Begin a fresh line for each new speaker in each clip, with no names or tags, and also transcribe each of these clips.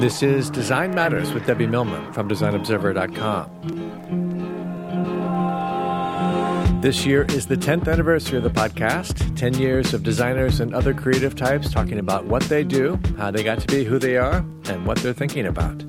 This is Design Matters with Debbie Millman from DesignObserver.com. This year is the 10th anniversary of the podcast. 10 years of designers and other creative types talking about what they do, how they got to be who they are, and what they're thinking about.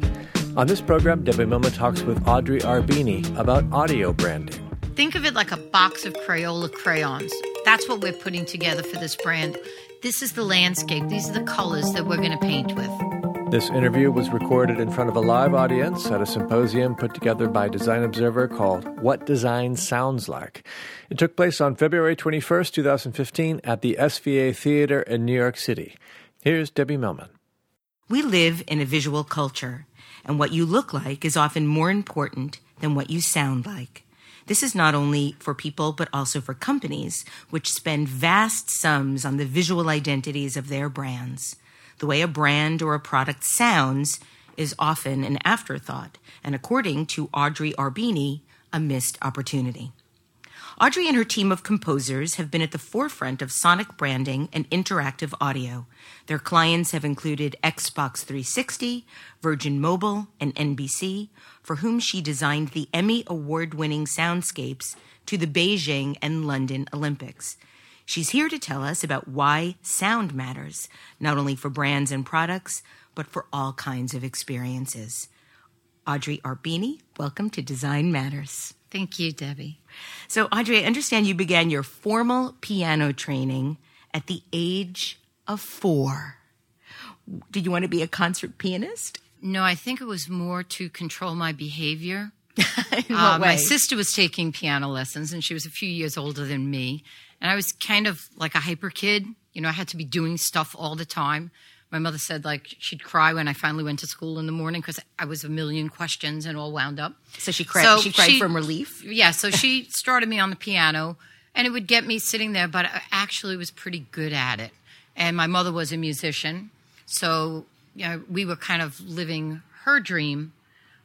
On this program, Debbie Millman talks with Audrey Arbeeny about audio branding.
Think of it like a box of Crayola crayons. That's what we're putting together for this brand. This is the landscape. These are the colors that we're going to paint with.
This interview was recorded in front of a live audience at a symposium put together by Design Observer called What Design Sounds Like. It took place on February 21st, 2015 at the SVA Theater in New York City. Here's Debbie Millman.
We live in a visual culture, and what you look like is often more important than what you sound like. This is not only for people, but also for companies, which spend vast sums on the visual identities of their brands. The way a brand or a product sounds is often an afterthought, and according to Audrey Arbeeny, a missed opportunity. Audrey and her team of composers have been at the forefront of sonic branding and interactive audio. Their clients have included Xbox 360, Virgin Mobile, and NBC, for whom she designed the Emmy Award winning soundscapes to the Beijing and London Olympics. She's here to tell us about why sound matters, not only for brands and products, but for all kinds of experiences. Audrey Arbeeny, welcome to Design Matters.
Thank you, Debbie.
So, Audrey, I understand you began your formal piano training at the age of four. Did you want to be a concert pianist?
No, I think it was more to control my behavior. Uh, my sister was taking piano lessons, and she was a few years older than me. And I was kind of like a hyper kid. You know, I had to be doing stuff all the time. My mother said, like, she'd cry when I finally went to school in the morning because I was a million questions and all wound up.
So she cried.
So
she cried
she-
from relief.
Yeah, so she started me on the piano, and it would get me sitting there, but I actually was pretty good at it. And my mother was a musician, so you know, we were kind of living her dream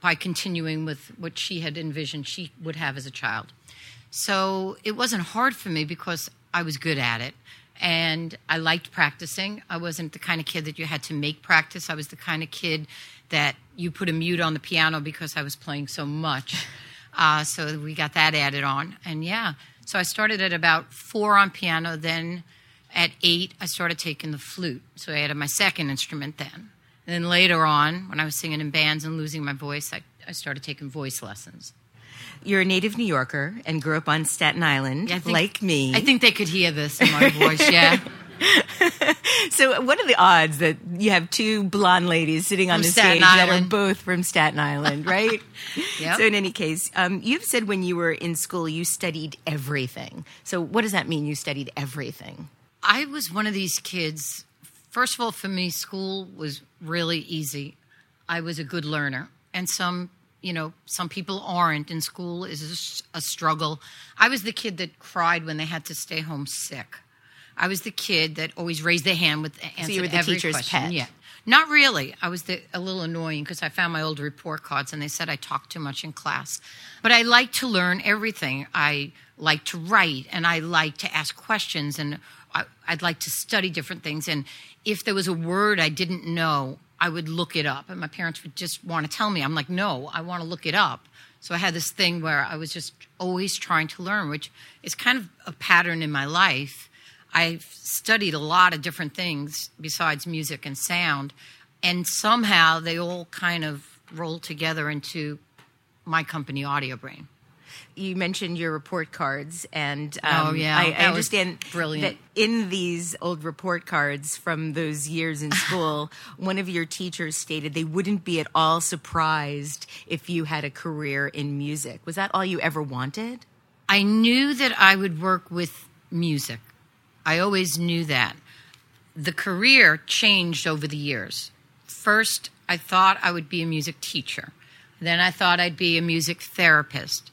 by continuing with what she had envisioned she would have as a child. So it wasn't hard for me because I was good at it. And I liked practicing. I wasn't the kind of kid that you had to make practice. I was the kind of kid that you put a mute on the piano because I was playing so much. Uh, so we got that added on. And yeah, so I started at about four on piano. Then at eight, I started taking the flute. So I added my second instrument then. And then later on, when I was singing in bands and losing my voice, I, I started taking voice lessons.
You're a native New Yorker and grew up on Staten Island,
Yeah, think-
like me.
I think they could hear this in my voice, yeah.
so. What are the odds that you have two blonde ladies sitting on the stage that are both from Staten Island, right?
Yep.
So, in any case, um, you've said when you were in school you studied everything. So, what does that mean? You studied everything.
I was one of these kids. First of all, for me, school was really easy. I was a good learner, and some, you know, some people aren't. And school is a struggle. I was the kid that cried when they had to stay home sick. I was the kid that always raised their hand with answered
you were the
every
teacher's
question.
pet.
Yeah, not really. I was the, a little annoying because I found my old report cards and they said I talked too much in class. But I like to learn everything. I like to write and I like to ask questions and I, I'd like to study different things. And if there was a word I didn't know, I would look it up. And my parents would just want to tell me. I'm like, no, I want to look it up. So I had this thing where I was just always trying to learn, which is kind of a pattern in my life. I've studied a lot of different things besides music and sound, and somehow they all kind of roll together into my company, Audio Brain.
You mentioned your report cards, and um,
Oh, yeah,
I, I understand
brilliant.
that in these old report cards from those years in school, one of your teachers stated they wouldn't be at all surprised if you had a career in music. Was that all you ever wanted?
I knew that I would work with music. I always knew that. The career changed over the years. First, I thought I would be a music teacher. Then I thought I'd be a music therapist.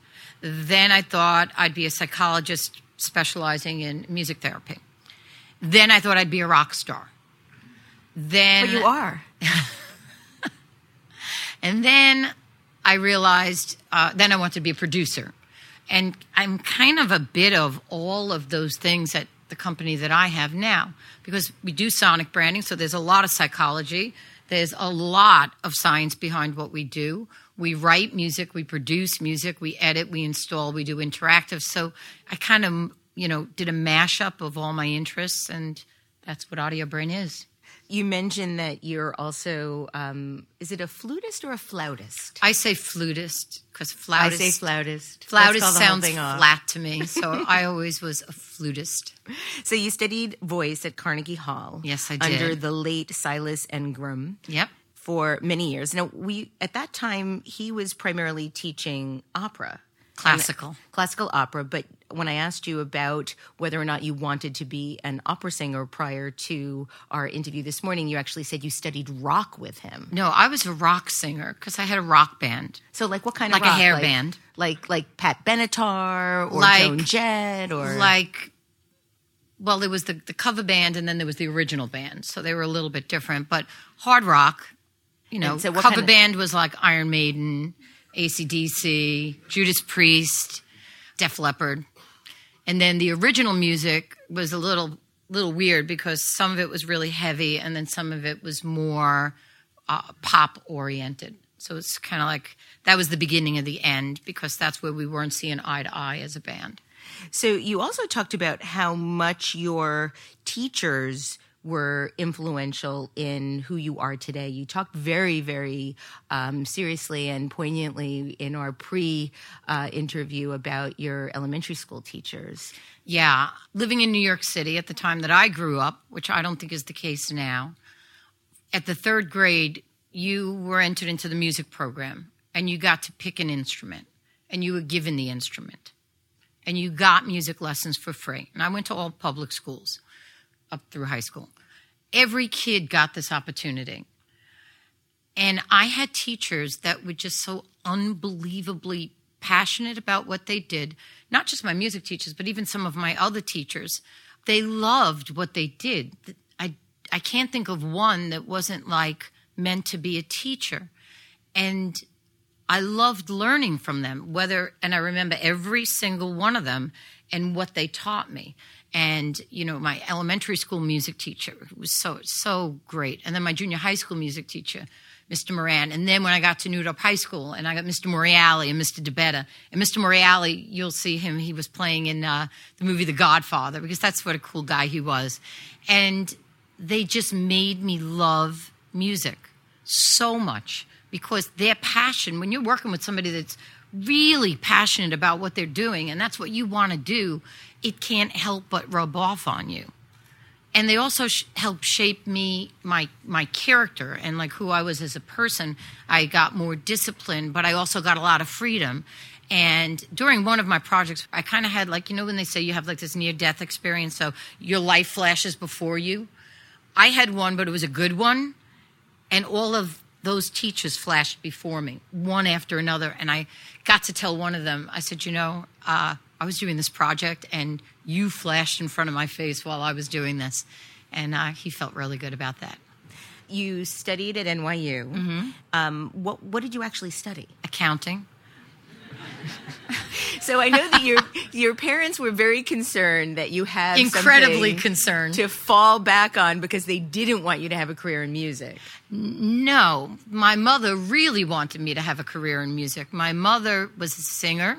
Then I thought I'd be a psychologist specializing in music therapy. Then I thought I'd be a rock star. Then
But you are.
And then I realized, uh, then I wanted to be a producer. And I'm kind of a bit of all of those things at the company that I have now because we do sonic branding. So there's a lot of psychology. There's a lot of science behind what we do. We write music, we produce music, we edit, we install, we do interactive. So I kind of, you know, did a mashup of all my interests, and that's what Audio Brain is.
You mentioned that you're also, um, is it a flutist or a flautist?
I say flutist because flautist.
I
flautist.
say flautist.
Flautist
call the whole
sounds flat to me, so I always was a flutist.
So you studied voice at Carnegie Hall.
Yes, I did.
Under the late Silas Engram
Yep.
For many years. Now, we at that time he was primarily teaching opera,
Classical.
classical opera. But when I asked you about whether or not you wanted to be an opera singer prior to our interview this morning, you actually said you studied rock with him.
No, I was a rock singer because I had a rock band.
So, like, what kind
Like
of
like
a
hair
like,
band.
like like Pat Benatar or
Like-
Joan Jett or
like well there was the, the cover band and then there was the original band so they were a little bit different but hard rock you know
And so
cover
kind of-
band was like iron maiden acdc judas priest def leppard. And then the original music was a little little weird because some of it was really heavy and then some of it was more uh, pop oriented. So it's kind of like that was the beginning of the end because that's where we weren't seeing eye to eye as a band.
So you also talked about how much your teachers were influential in who you are today. You talked very, very um, seriously and poignantly in our pre uh, interview about your elementary school teachers.
Yeah, living in New York City at the time that I grew up, which I don't think is the case now, at the third grade, you were entered into the music program and you got to pick an instrument and you were given the instrument and you got music lessons for free. And I went to all public schools up through high school. Every kid got this opportunity. And I had teachers that were just so unbelievably passionate about what they did. Not just my music teachers, but even some of my other teachers. They loved what they did. I, I can't think of one that wasn't like meant to be a teacher. And I loved learning from them, whether, and I remember every single one of them and what they taught me. And, you know, my elementary school music teacher was so, so great. And then my junior high school music teacher, Mr. Moran. And then when I got to Newt High School and I got Mr. Moriali and Mr. DeBetta. And Mr. Moriali, you'll see him, he was playing in uh, the movie The Godfather because that's what a cool guy he was. And they just made me love music so much because their passion, when you're working with somebody that's really passionate about what they're doing and that's what you want to do, it can't help but rub off on you. And they also sh- help shape me, my my character, and like who I was as a person. I got more discipline, but I also got a lot of freedom. And during one of my projects, I kind of had like you know when they say you have like this near death experience, so your life flashes before you. I had one, but it was a good one and all of those teachers flashed before me, one after another. And I got to tell one of them, I said, You know, uh, I was doing this project and you flashed in front of my face while I was doing this. And uh, he felt really good about that.
You studied at NYU. Um, what what did you actually study?
Accounting.
So I know that your your parents were very concerned that you have
Incredibly concerned.
to fall back on because they didn't want you to have a career in music.
No, my mother really wanted me to have a career in music. My mother was a singer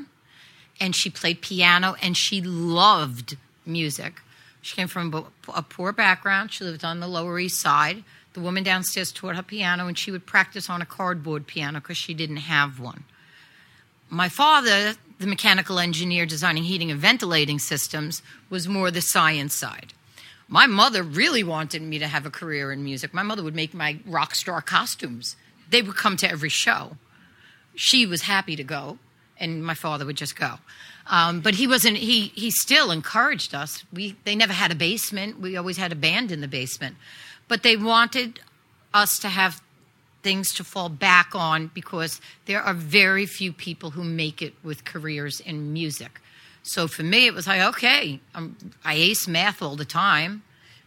and she played piano and she loved music. She came from a poor background. She lived on the Lower East Side. The woman downstairs taught her piano and she would practice on a cardboard piano because she didn't have one. My father, the mechanical engineer designing heating and ventilating systems, was more the science side. My mother really wanted me to have a career in music. My mother would make my rock star costumes. They would come to every show. She was happy to go, and my father would just go. Um, but he wasn't. He he still encouraged us. We they never had a basement. We always had a band in the basement, but they wanted us to have things to fall back on because there are very few people who make it with careers in music. So for me, it was like, okay, um, I ace math all the time.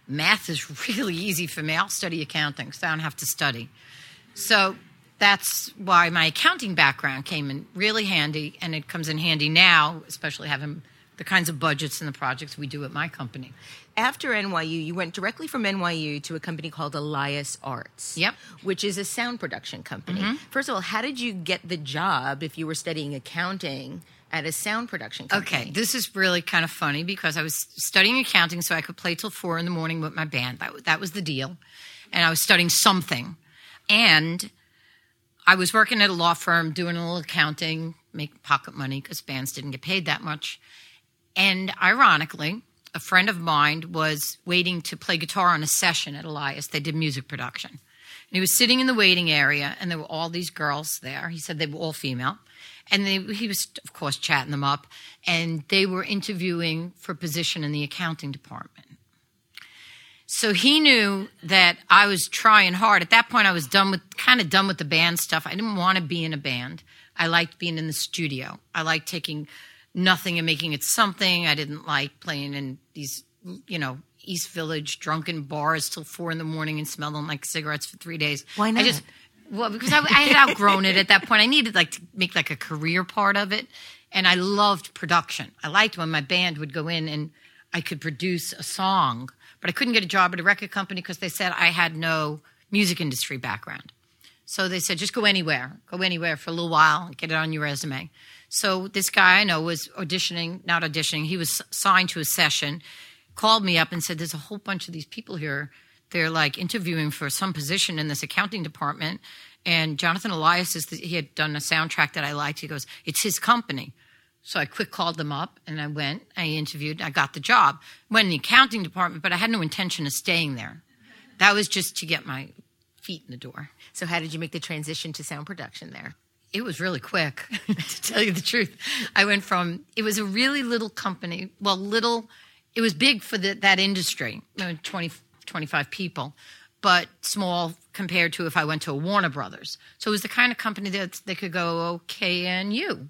Math is really easy for me. I'll study accounting so I don't have to study. So that's why my accounting background came in really handy, and it comes in handy now, especially having the kinds of budgets and the projects we do at my company.
After NYU, you went directly from NYU to a company called Elias Arts.
Yep.
Which is a sound production company. Mm-hmm. First of all, how did you get the job if you were studying accounting at a sound production company?
Okay, this is really kind of funny because I was studying accounting so I could play till four in the morning with my band. That, that was the deal. And I was studying something. And I was working at a law firm doing a little accounting, make pocket money because bands didn't get paid that much. And ironically, a friend of mine was waiting to play guitar on a session at Elias. They did music production. And he was sitting in the waiting area, and there were all these girls there. He said they were all female. And they, he was, of course, chatting them up, and they were interviewing for a position in the accounting department. So he knew that I was trying hard. At that point, I was done with kind of done with the band stuff. I didn't want to be in a band. I liked being in the studio. I liked taking nothing and making it something. I didn't like playing in these, you know, East Village drunken bars till four in the morning and smelling like cigarettes for three days.
Why not?
I just well because I, I had outgrown it at that point. I needed like to make like a career part of it, and I loved production. I liked when my band would go in and I could produce a song, but I couldn't get a job at a record company because they said I had no music industry background. So they said, just go anywhere, go anywhere for a little while, and get it on your resume. So this guy I know was auditioning, not auditioning, he was signed to a session, called me up and said, There's a whole bunch of these people here. They're like interviewing for some position in this accounting department. And Jonathan Elias is the, he had done a soundtrack that I liked. He goes, It's his company. So I quick called them up and I went, I interviewed, I got the job. Went in the accounting department, but I had no intention of staying there. That was just to get my feet in the door.
So, how did you make the transition to sound production there?
It was really quick, to tell you the truth. I went from, it was a really little company. Well, little, it was big for the, that industry, you know, 20, 25 people, but small compared to if I went to a Warner Brothers. So it was the kind of company that they could go, okay, and you.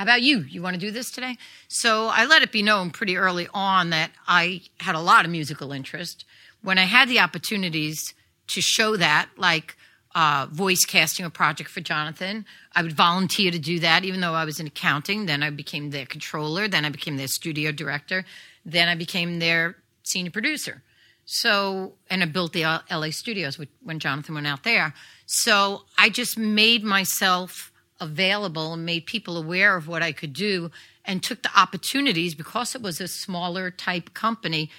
How about you? You want to do this today? So I let it be known pretty early on that I had a lot of musical interest. When I had the opportunities to show that, like uh, voice casting a project for Jonathan, I would volunteer to do that, even though I was in accounting. Then I became their controller. Then I became their studio director. Then I became their senior producer. So, and I built the LA studios when Jonathan went out there. So I just made myself available and made people aware of what I could do and took the opportunities because it was a smaller type company.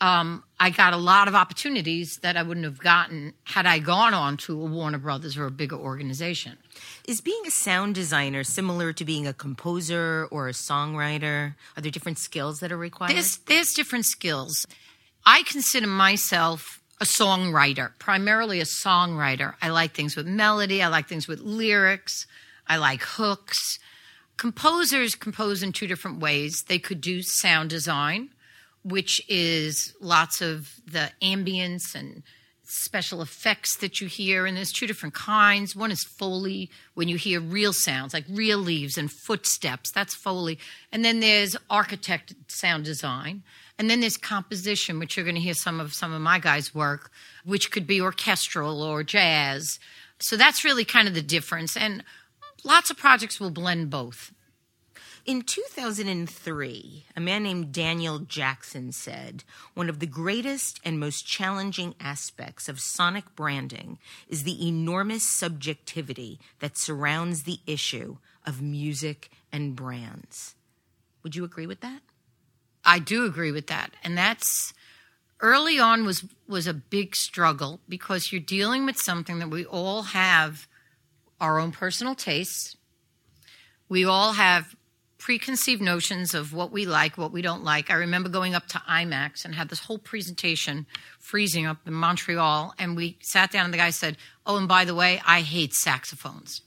Um, I got a lot of opportunities that I wouldn't have gotten had I gone on to a Warner Brothers or a bigger organization.
Is being a sound designer similar to being a composer or a songwriter? Are there different skills that are required?
There's there's different skills. I consider myself a songwriter, primarily a songwriter. I like things with melody. I like things with lyrics. I like hooks. Composers compose in two different ways. They could do sound design, which is lots of the ambience and special effects that you hear, and there's two different kinds. One is Foley, when you hear real sounds like real leaves and footsteps, that's Foley. And then there's architect sound design. And then there's composition, which you're going to hear some of some of my guys' work, which could be orchestral or jazz. So that's really kind of the difference. And lots of projects will blend both.
In 2003, a man named Daniel Jackson said, One of the greatest and most challenging aspects of sonic branding is the enormous subjectivity that surrounds the issue of music and brands. Would you agree with that?
I do agree with that. And that's early on was was a big struggle because you're dealing with something that we all have our own personal tastes. We all have preconceived notions of what we like, what we don't like. I remember going up to IMAX and had this whole presentation freezing up in Montreal and we sat down and the guy said, "Oh, and by the way, I hate saxophones."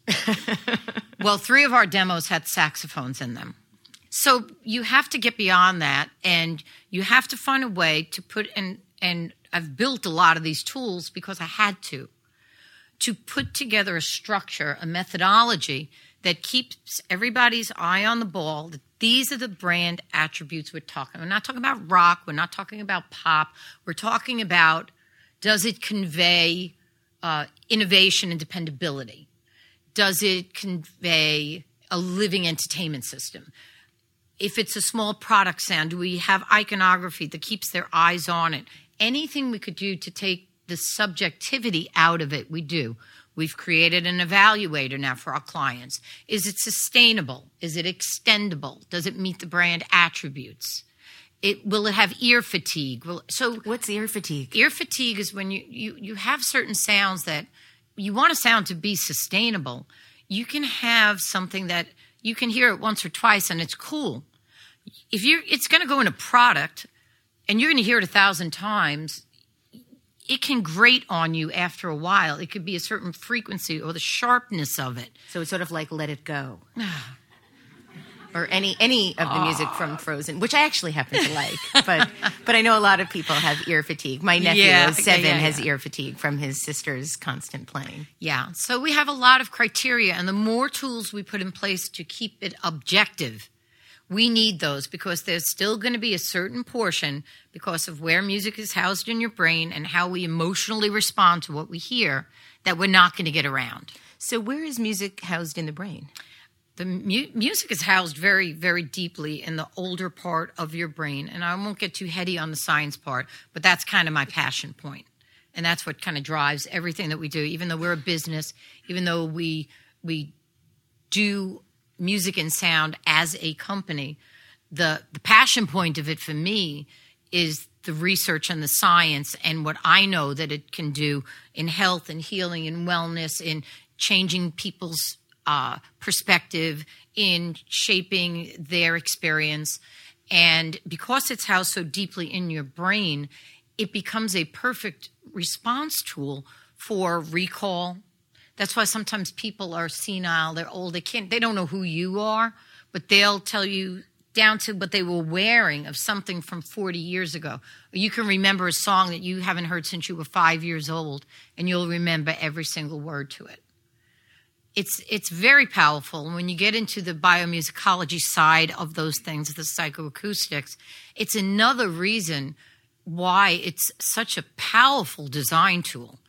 well, three of our demos had saxophones in them. So you have to get beyond that, and you have to find a way to put in. And I've built a lot of these tools because I had to to put together a structure, a methodology that keeps everybody's eye on the ball. These are the brand attributes we're talking. We're not talking about rock. We're not talking about pop. We're talking about does it convey uh, innovation and dependability? Does it convey a living entertainment system? if it's a small product sound, do we have iconography that keeps their eyes on it? Anything we could do to take the subjectivity out of it, we do. We've created an evaluator now for our clients. Is it sustainable? Is it extendable? Does it meet the brand attributes? It will it have ear fatigue? Will, so
What's ear fatigue?
ear fatigue is when you, you you have certain sounds that you want a sound to be sustainable. You can have something that you can hear it once or twice and it's cool. If you it's going to go in a product and you're going to hear it a thousand times, it can grate on you after a while. It could be a certain frequency or the sharpness of it.
So it's sort of like Let It Go. or any any of the music from ah. Frozen, which I actually happen to like, but but I know a lot of people have ear fatigue. My nephew,
Yeah,
seven,
yeah, yeah,
has ear fatigue from his sister's constant playing.
Yeah. So we have a lot of criteria, and the more tools we put in place to keep it objective, we need those because there's still going to be a certain portion because of where music is housed in your brain and how we emotionally respond to what we hear that we're not going to get around.
So where is music housed in the brain?
The mu- music is housed very, very deeply in the older part of your brain. And I won't get too heady on the science part, but that's kind of my passion point. And that's what kind of drives everything that we do. Even though we're a business, even though we we do music and sound as a company, the the passion point of it for me is the research and the science and what I know that it can do in health and healing and wellness, in changing people's uh, perspective, in shaping their experience. And because it's housed so deeply in your brain, it becomes a perfect response tool for recall. That's why sometimes people are senile, they're old, they can't, they don't know who you are, but they'll tell you down to what they were wearing of something from 40 years ago. You can remember a song that you haven't heard since you were five years old, and you'll remember every single word to it it's it's very powerful. And when you get into the biomusicology side of those things, the psychoacoustics, it's another reason why it's such a powerful design tool.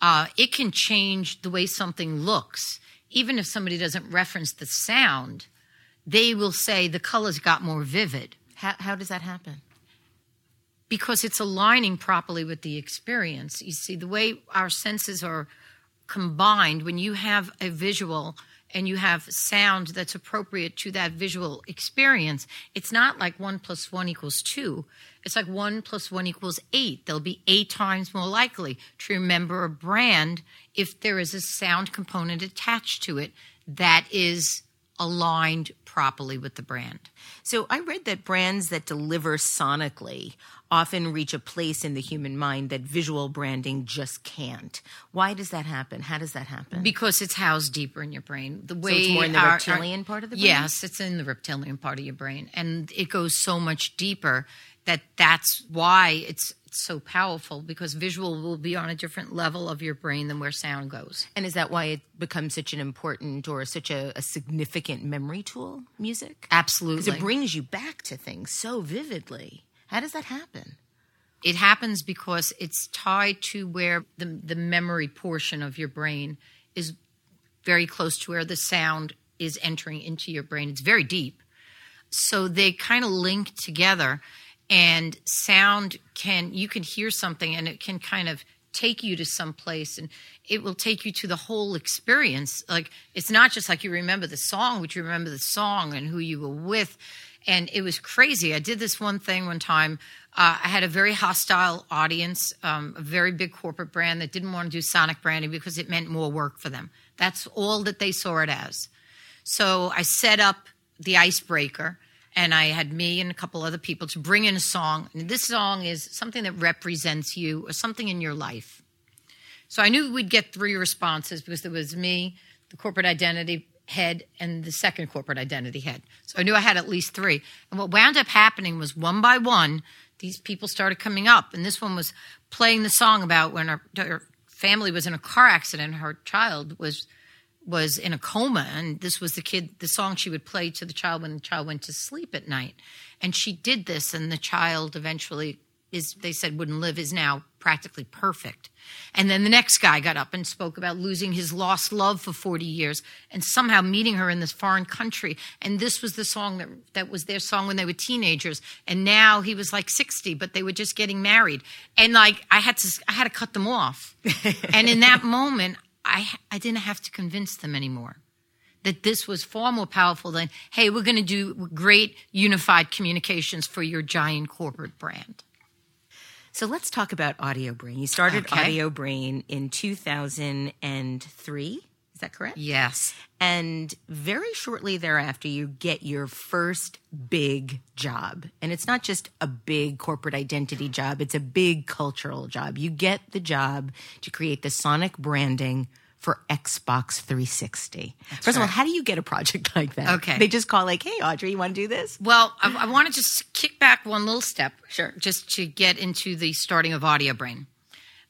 Uh, it can change the way something looks, even if somebody doesn't reference the sound. They will say the colors got more vivid
How, how does that happen?
because it's aligning properly with the experience. You see, the way our senses are combined, when you have a visual and you have sound that's appropriate to that visual experience, it's not like one plus one equals two. It's like one plus one equals eight. They'll be eight times more likely to remember a brand if there is a sound component attached to it that is aligned properly with the brand.
So I read that brands that deliver sonically often reach a place in the human mind that visual branding just can't. Why does that happen? How does that happen?
Because it's housed deeper in your brain. The way
it's more in the
our- our-
reptilian part of the brain?
Yes, it's in the reptilian part of your brain, and it goes so much deeper that that's why it's, so powerful. Because visual will be on a different level of your brain than where sound goes.
and is that why it becomes such an important or such a, a significant memory tool, music?
Absolutely.
Because it brings you back to things so vividly. How does that happen?
it happens because it's tied to where the the memory portion of your brain is very close to where the sound is entering into your brain. It's very deep. So they kind of link together and sound can you can hear something and it can kind of take you to some place and it will take you to the whole experience. Like it's not just like you remember the song but you remember the song and who you were with. And it was crazy. I did this one thing one time. Uh, i had a very hostile audience um, a very big corporate brand that didn't want to do sonic branding because it meant more work for them. That's all that they saw it as. So I set up the icebreaker and I had me and a couple other people to bring in a song. And this song is something that represents you or something in your life. So I knew we'd get three responses because there was me, the corporate identity head, and the second corporate identity head. So I knew I had at least three. And what wound up happening was one by one, these people started coming up. And this one was playing the song about when her, her family was in a car accident. Her child was was in a coma and this was the kid the song she would play to the child when the child went to sleep at night and she did this and the child eventually is they said wouldn't live is now practically perfect. And then the next guy got up and spoke about losing his lost love for 40 years and somehow meeting her in this foreign country. And this was the song that, that was their song when they were teenagers. And now he was like 60, but they were just getting married. And like, I had to, I had to cut them off. and in that moment, I, I didn't have to convince them anymore that this was far more powerful than, hey, we're going to do great unified communications for your giant corporate brand.
So let's talk about Audio Brain. You started
Okay.
Audio Brain in 2003. Is that correct?
Yes.
And very shortly thereafter, you get your first big job. And it's not just a big corporate identity job, it's a big cultural job. You get the job to create the sonic branding for Xbox 360. First of all, how do you get a project like that?
Okay.
They just call, like, hey, Audrey, you want to do this?
Well, I, I want to just kick back one little step.
Sure.
Just to get into the starting of Audio Brain.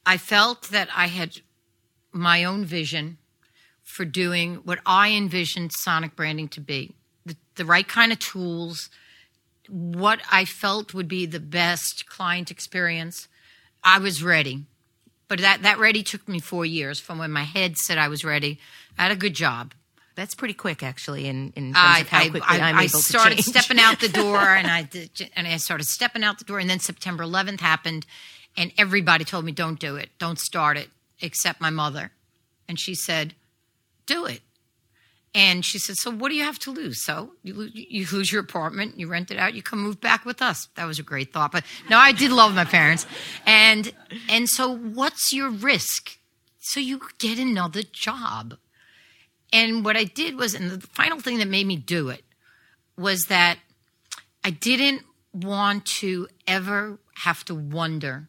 I felt that I had my own vision for doing what I envisioned sonic branding to be the, the right kind of tools, what I felt would be the best client experience. I was ready. But that, that ready took me four years from when my head said I was ready. I had a good job.
That's pretty quick, actually, in, in terms
I,
of how
I-
quickly
I-
am
I
able to
started
change.
stepping out the door, and I did, and I started stepping out the door, and then September 11th happened, and everybody told me, "Don't do it, don't start it," except my mother, and she said, "Do it." And she said, "So what do you have to lose? So you you lose your apartment, you rent it out, you come move back with us." That was a great thought, but no, I did love my parents, and and so what's your risk? So you get another job. And what I did was, and the final thing that made me do it was that I didn't want to ever have to wonder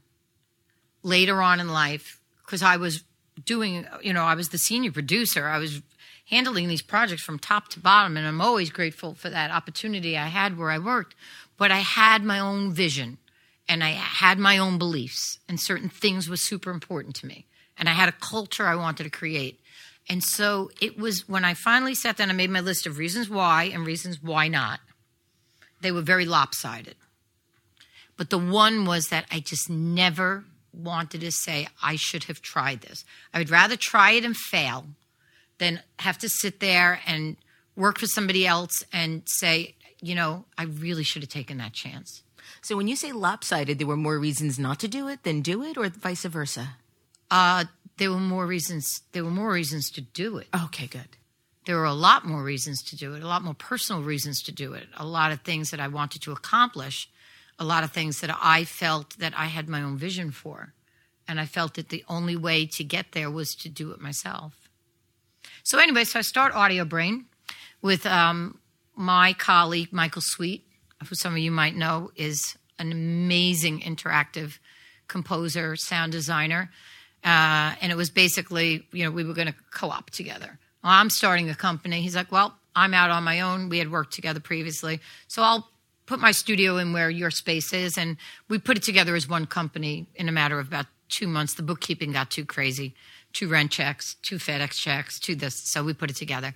later on in life because I was doing, you know, I was the senior producer. I was handling these projects from top to bottom, and I'm always grateful for that opportunity I had where I worked. But I had my own vision and I had my own beliefs, and certain things were super important to me. And I had a culture I wanted to create. And so it was when I finally sat down and made my list of reasons why and reasons why not. They were very lopsided. But the one was that I just never wanted to say, I should have tried this. I would rather try it and fail than have to sit there and work for somebody else and say, you know, I really should have taken that chance.
So when you say lopsided, there were more reasons not to do it than do it, or vice versa?
Uh, there were more reasons. There were more reasons to do it.
Okay, good.
There were a lot more reasons to do it. A lot more personal reasons to do it. A lot of things that I wanted to accomplish. A lot of things that I felt that I had my own vision for, and I felt that the only way to get there was to do it myself. So anyway, so I start Audio Brain with um, my colleague Michael Sweet, who some of you might know is an amazing interactive composer, sound designer. Uh, and it was basically, you know, we were going to co op together. Well, I'm starting a company. He's like, well, I'm out on my own. We had worked together previously. So I'll put my studio in where your space is. And we put it together as one company in a matter of about two months. The bookkeeping got too crazy two rent checks, two FedEx checks, two this. So we put it together.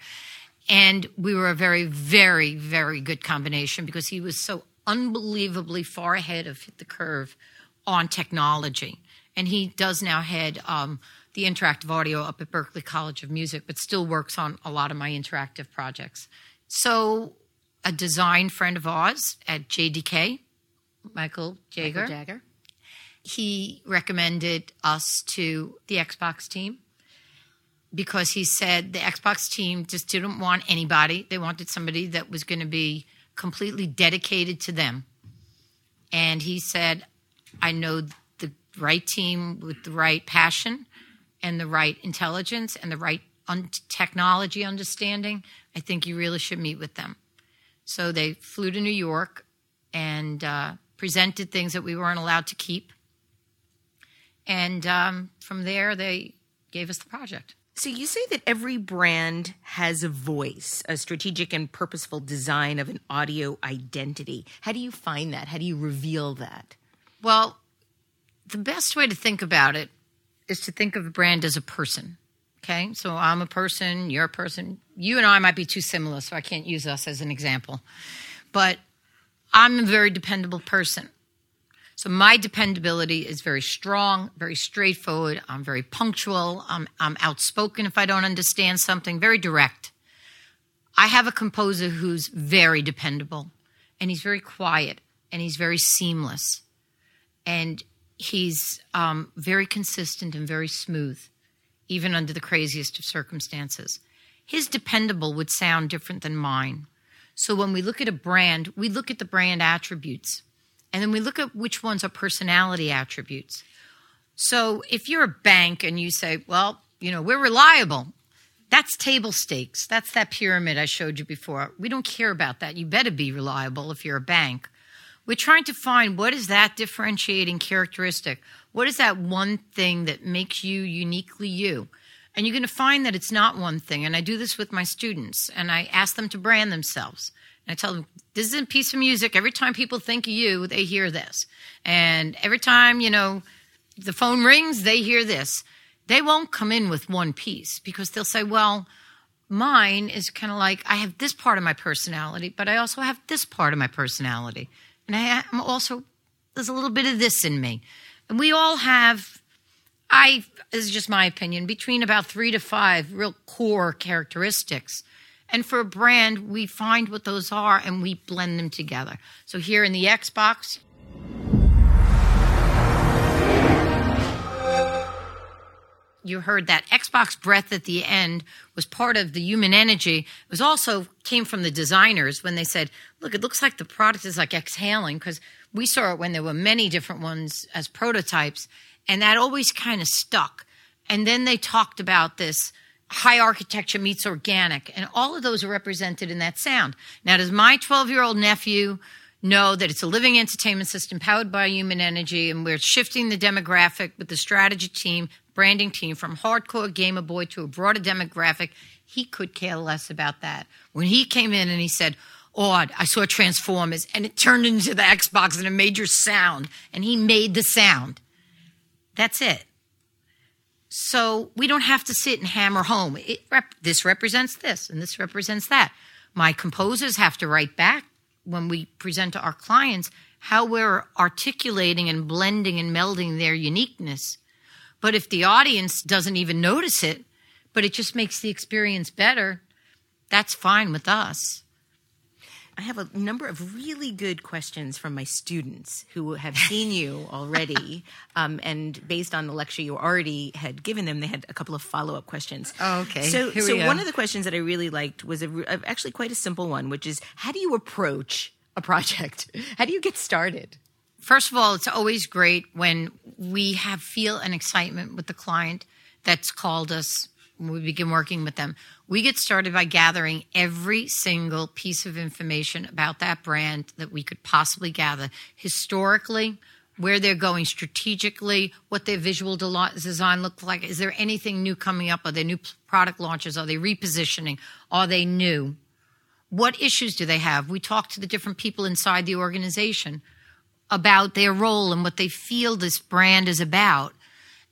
And we were a very, very, very good combination because he was so unbelievably far ahead of the curve on technology. And he does now head um, the interactive audio up at Berklee College of Music, but still works on a lot of my interactive projects. So, a design friend of ours at JDK, Michael Jager,
Jagger.
he recommended us to the Xbox team because he said the Xbox team just didn't want anybody. They wanted somebody that was going to be completely dedicated to them. And he said, I know the right team with the right passion and the right intelligence and the right un- technology understanding. I think you really should meet with them. So they flew to New York and uh, presented things that we weren't allowed to keep. And um, from there, they gave us the project.
So you say that every brand has a voice, a strategic and purposeful design of an audio identity. How do you find that? How do you reveal that?
Well, the best way to think about it is to think of a brand as a person. Okay, so I'm a person, you're a person. You and I might be too similar, so I can't use us as an example. But I'm a very dependable person. So my dependability is very strong, very straightforward. I'm very punctual. I'm, I'm outspoken if I don't understand something, very direct. I have a composer who's very dependable and he's very quiet and he's very seamless and he's um, very consistent and very smooth, even under the craziest of circumstances. His dependable would sound different than mine. So when we look at a brand, we look at the brand attributes and then we look at which ones are personality attributes. So if you're a bank and you say, well, you know, we're reliable, that's table stakes. That's that pyramid I showed you before. We don't care about that. You better be reliable if you're a bank. We're trying to find what is that differentiating characteristic? What is that one thing that makes you uniquely you? And you're going to find that it's not one thing. And I do this with my students, and I ask them to brand themselves. And I tell them, this is a piece of music. Every time people think of you, they hear this. And every time, you know, the phone rings, they hear this. They won't come in with one piece because they'll say, well, mine is kind of like I have this part of my personality, but I also have this part of my personality. And I am also, there's a little bit of this in me. And we all have, I, this is just my opinion, between about three to five real core characteristics. And for a brand, we find what those are and we blend them together. So here in the Xbox, you heard that Xbox breath at the end was part of the human energy. It was also came from the designers when they said, "Look, it looks like the product is like exhaling," because we saw it when there were many different ones as prototypes, and that always kind of stuck. And then they talked about this high architecture meets organic, and all of those are represented in that sound. Now, does my 12 year old nephew know that it's a living entertainment system powered by human energy, and we're shifting the demographic with the strategy team branding team from hardcore gamer boy to a broader demographic, he could care less about that. When he came in and he said, oh, Odd, I saw Transformers, and it turned into the Xbox and a major sound, and he made the sound. That's it. So we don't have to sit and hammer home. Rep- this represents this, and this represents that. My composers have to write back when we present to our clients how we're articulating and blending and melding their uniqueness but if the audience doesn't even notice it, but it just makes the experience better, that's fine with us.
I have a number of really good questions from my students who have seen you already. um, and based on the lecture you already had given them, they had a couple of follow up questions.
Oh, okay.
So, Here so one of the questions that I really liked was a, a, actually quite a simple one, which is how do you approach a project? How do you get started?
First of all, it's always great when we have feel an excitement with the client that's called us when we begin working with them. We get started by gathering every single piece of information about that brand that we could possibly gather historically, where they're going strategically, what their visual design looks like. Is there anything new coming up? Are there new product launches? Are they repositioning? Are they new? What issues do they have? We talk to the different people inside the organization about their role and what they feel this brand is about.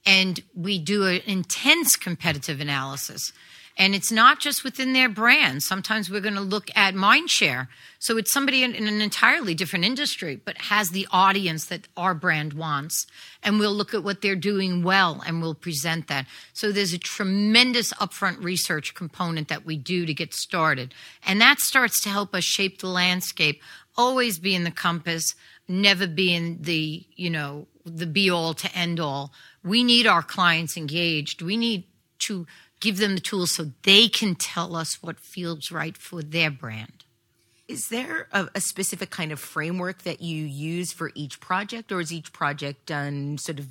And we do an intense competitive analysis. And it's not just within their brand. Sometimes we're going to look at mind share. So it's somebody in, in, an entirely different industry, but has the audience that our brand wants. And we'll look at what they're doing well and we'll present that. So there's a tremendous upfront research component that we do to get started. And that starts to help us shape the landscape, always be in the compass never being the you know the be all to end all we need our clients engaged. We need to give them the tools so they can tell us what feels right for their brand.
Is there a, a, specific kind of framework that you use for each project or is each project done sort of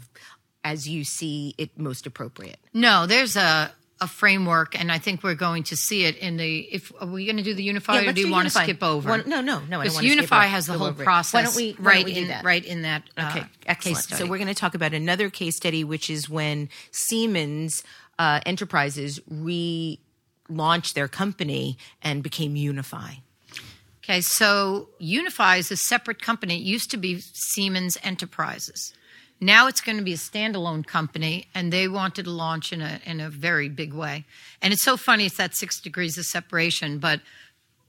as you see it most appropriate?
No there's a a framework, and I think we're going to see it in the. If are we going to do the Unify,
yeah,
or do you
want
to skip over?
One, no, no, no.
Because Unify has the whole process.
Why don't we why
right
don't we
in
that?
right in that uh,
okay, excellent. So we're going to talk about another case study, which is when Siemens uh, Enterprises relaunched their company and became Unify.
Okay, so Unify is a separate company. It used to be Siemens Enterprises. Now it's going to be a standalone company, and they wanted to launch in a in a very big way. And it's so funny; it's that six degrees of separation. But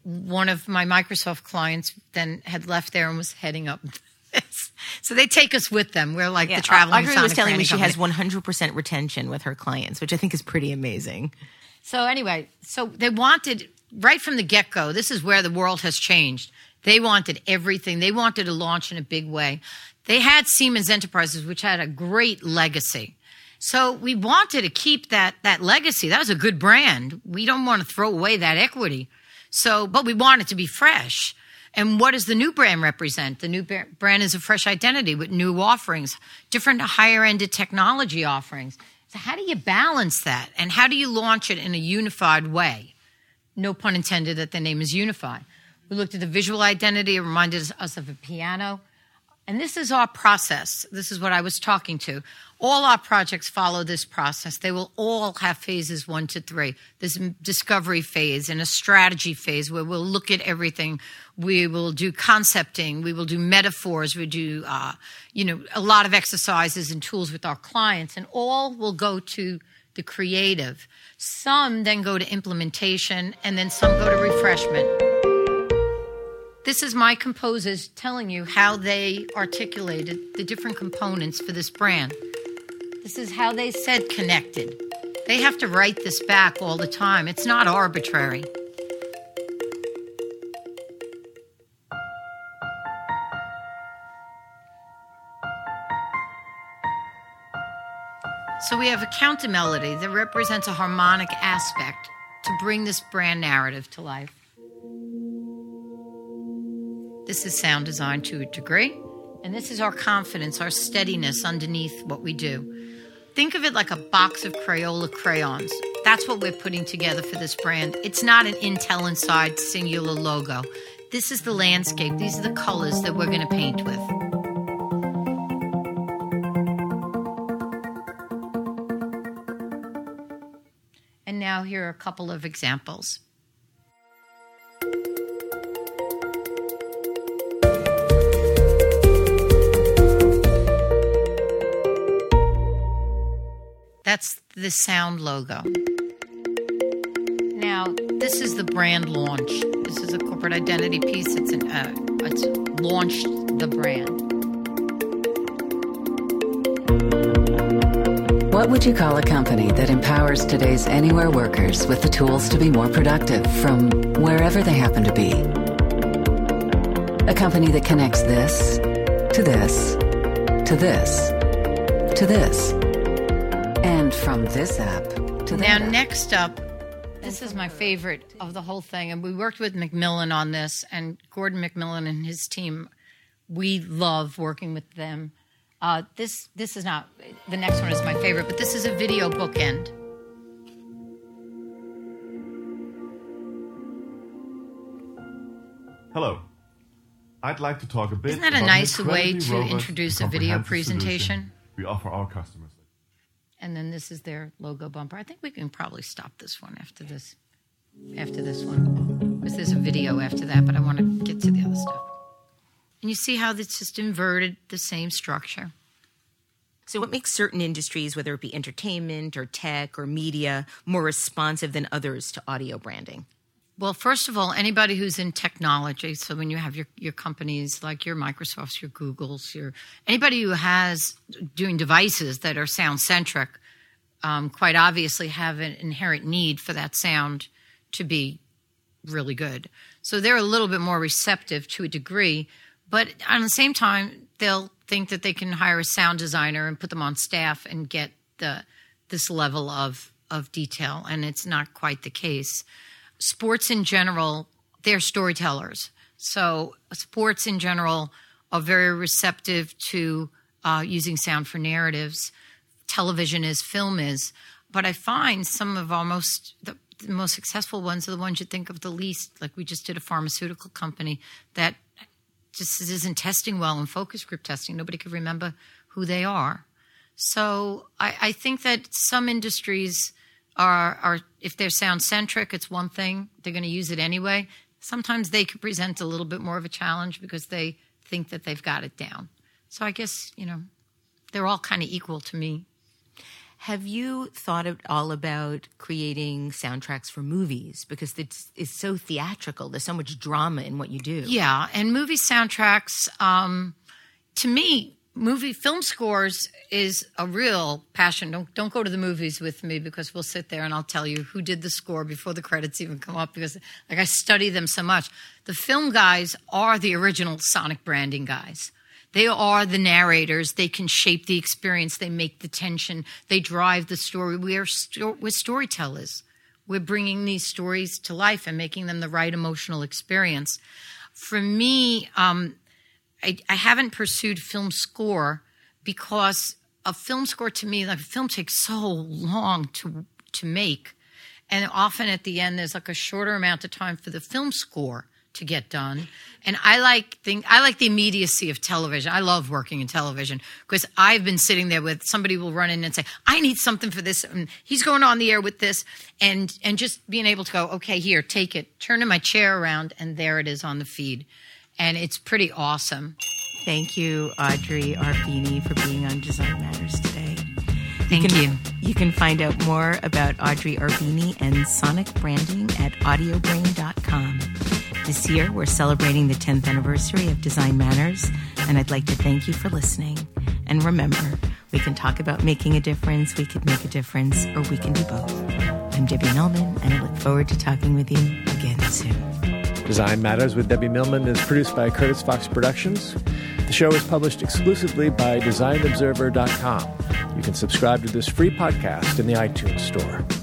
one of my Microsoft clients then had left there and was heading up so they take us with them. We're like
Yeah,
the traveling.
Audrey was telling me she
company.
has 100% retention with her clients, which I think is pretty amazing.
So anyway, so they wanted right from the get go. This is where the world has changed. They wanted everything. They wanted to launch in a big way. They had Siemens Enterprises, which had a great legacy. So we wanted to keep that that legacy. That was a good brand. We don't want to throw away that equity. So, but we want it to be fresh. And what does the new brand represent? The new brand is a fresh identity with new offerings, different higher ended technology offerings. So, how do you balance that? And how do you launch it in a unified way? No pun intended that the name is unified. We looked at the visual identity, it reminded us of a piano. And this is our process. This is what I was talking to. All our projects follow this process. They will all have phases one to three. This discovery phase and a strategy phase where we'll look at everything. We will do concepting. We will do metaphors. We do, uh, you know, a lot of exercises and tools with our clients, and all will go to the creative. Some then go to implementation, and then some go to refreshment. This is my composers telling you how they articulated the different components for this brand. This is how they said connected. They have to write this back all the time. It's not arbitrary. So we have a counter melody that represents a harmonic aspect to bring this brand narrative to life. This is sound design to a degree. And this is our confidence, our steadiness underneath what we do. Think of it like a box of Crayola crayons. That's what we're putting together for this brand. It's not an Intel Inside singular logo. This is the landscape. These are the colors that we're going to paint with. And now here are a couple of examples. That's the sound logo. Now, this is the brand launch. This is a corporate identity piece. It's an uh, it's launched the brand.
What would you call a company that empowers today's anywhere workers with the tools to be more productive from wherever they happen to be? A company that connects this to this to this to this and from this app to
Now,
app.
next up, this is my favorite of the whole thing, and we worked with Macmillan on this, and Gordon Macmillan and his team. We love working with them. Uh, this this is not the next one is my favorite, but this is a video bookend.
Hello. I'd like to talk a bit
Isn't that a
about an
nice way to introduce a video presentation?
We offer our customers.
And then this is their logo bumper. I think we can probably stop this one after this, after this one, because there's a video after that. But I want to get to the other stuff. And you see how it's just inverted the same structure.
So, what makes certain industries, whether it be entertainment or tech or media, more responsive than others to audio branding?
Well, first of all, anybody who's in technology, so when you have your, your companies like your Microsofts, your Googles, your anybody who has doing devices that are sound centric, um, quite obviously have an inherent need for that sound to be really good. So they're a little bit more receptive to a degree, but at the same time, they'll think that they can hire a sound designer and put them on staff and get the this level of of detail, and it's not quite the case sports in general, they're storytellers. So sports in general are very receptive to uh, using sound for narratives. Television is, film is. But I find some of our most the, the most successful ones are the ones you think of the least. Like we just did a pharmaceutical company that just isn't testing well in focus group testing. Nobody could remember who they are. So I, I think that some industries are, are if they're sound centric, it's one thing. They're going to use it anyway. Sometimes they could present a little bit more of a challenge because they think that they've got it down. So I guess, you know, they're all kind of equal to me.
Have you thought at all about creating soundtracks for movies? Because it's, it's so theatrical. There's so much drama in what you do.
Yeah, and movie soundtracks, um, to me, movie film scores is a real passion. Don't don't go to the movies with me because we'll sit there and I'll tell you who did the score before the credits even come up because like I study them so much. The film guys are the original sonic branding guys. They are the narrators. They can shape the experience. They make the tension. They drive the story. We are sto- we're storytellers. We're bringing these stories to life and making them the right emotional experience. For me, um, I, I haven't pursued film score because a film score to me, like a film takes so long to to make, and often at the end there's like a shorter amount of time for the film score to get done. And I like think I like the immediacy of television. I love working in television because I've been sitting there with somebody will run in and say, "I need something for this," and he's going on the air with this, and and just being able to go, "Okay, here, take it," turning my chair around, and there it is on the feed and it's pretty awesome.
Thank you, Audrey Arbeeny, for being on Design Matters today.
Thank
you. Can,
you.
You can find out more about Audrey Arbeeny and sonic branding at audiobrain.com. This year, we're celebrating the 10th anniversary of Design Matters, and I'd like to thank you for listening. And remember, we can talk about making a difference, we could make a difference, or we can do both. I'm Debbie Millman, and I look forward to talking with you again soon.
Design Matters with Debbie Millman is produced by Curtis Fox Productions. The show is published exclusively by DesignObserver.com. You can subscribe to this free podcast in the iTunes Store.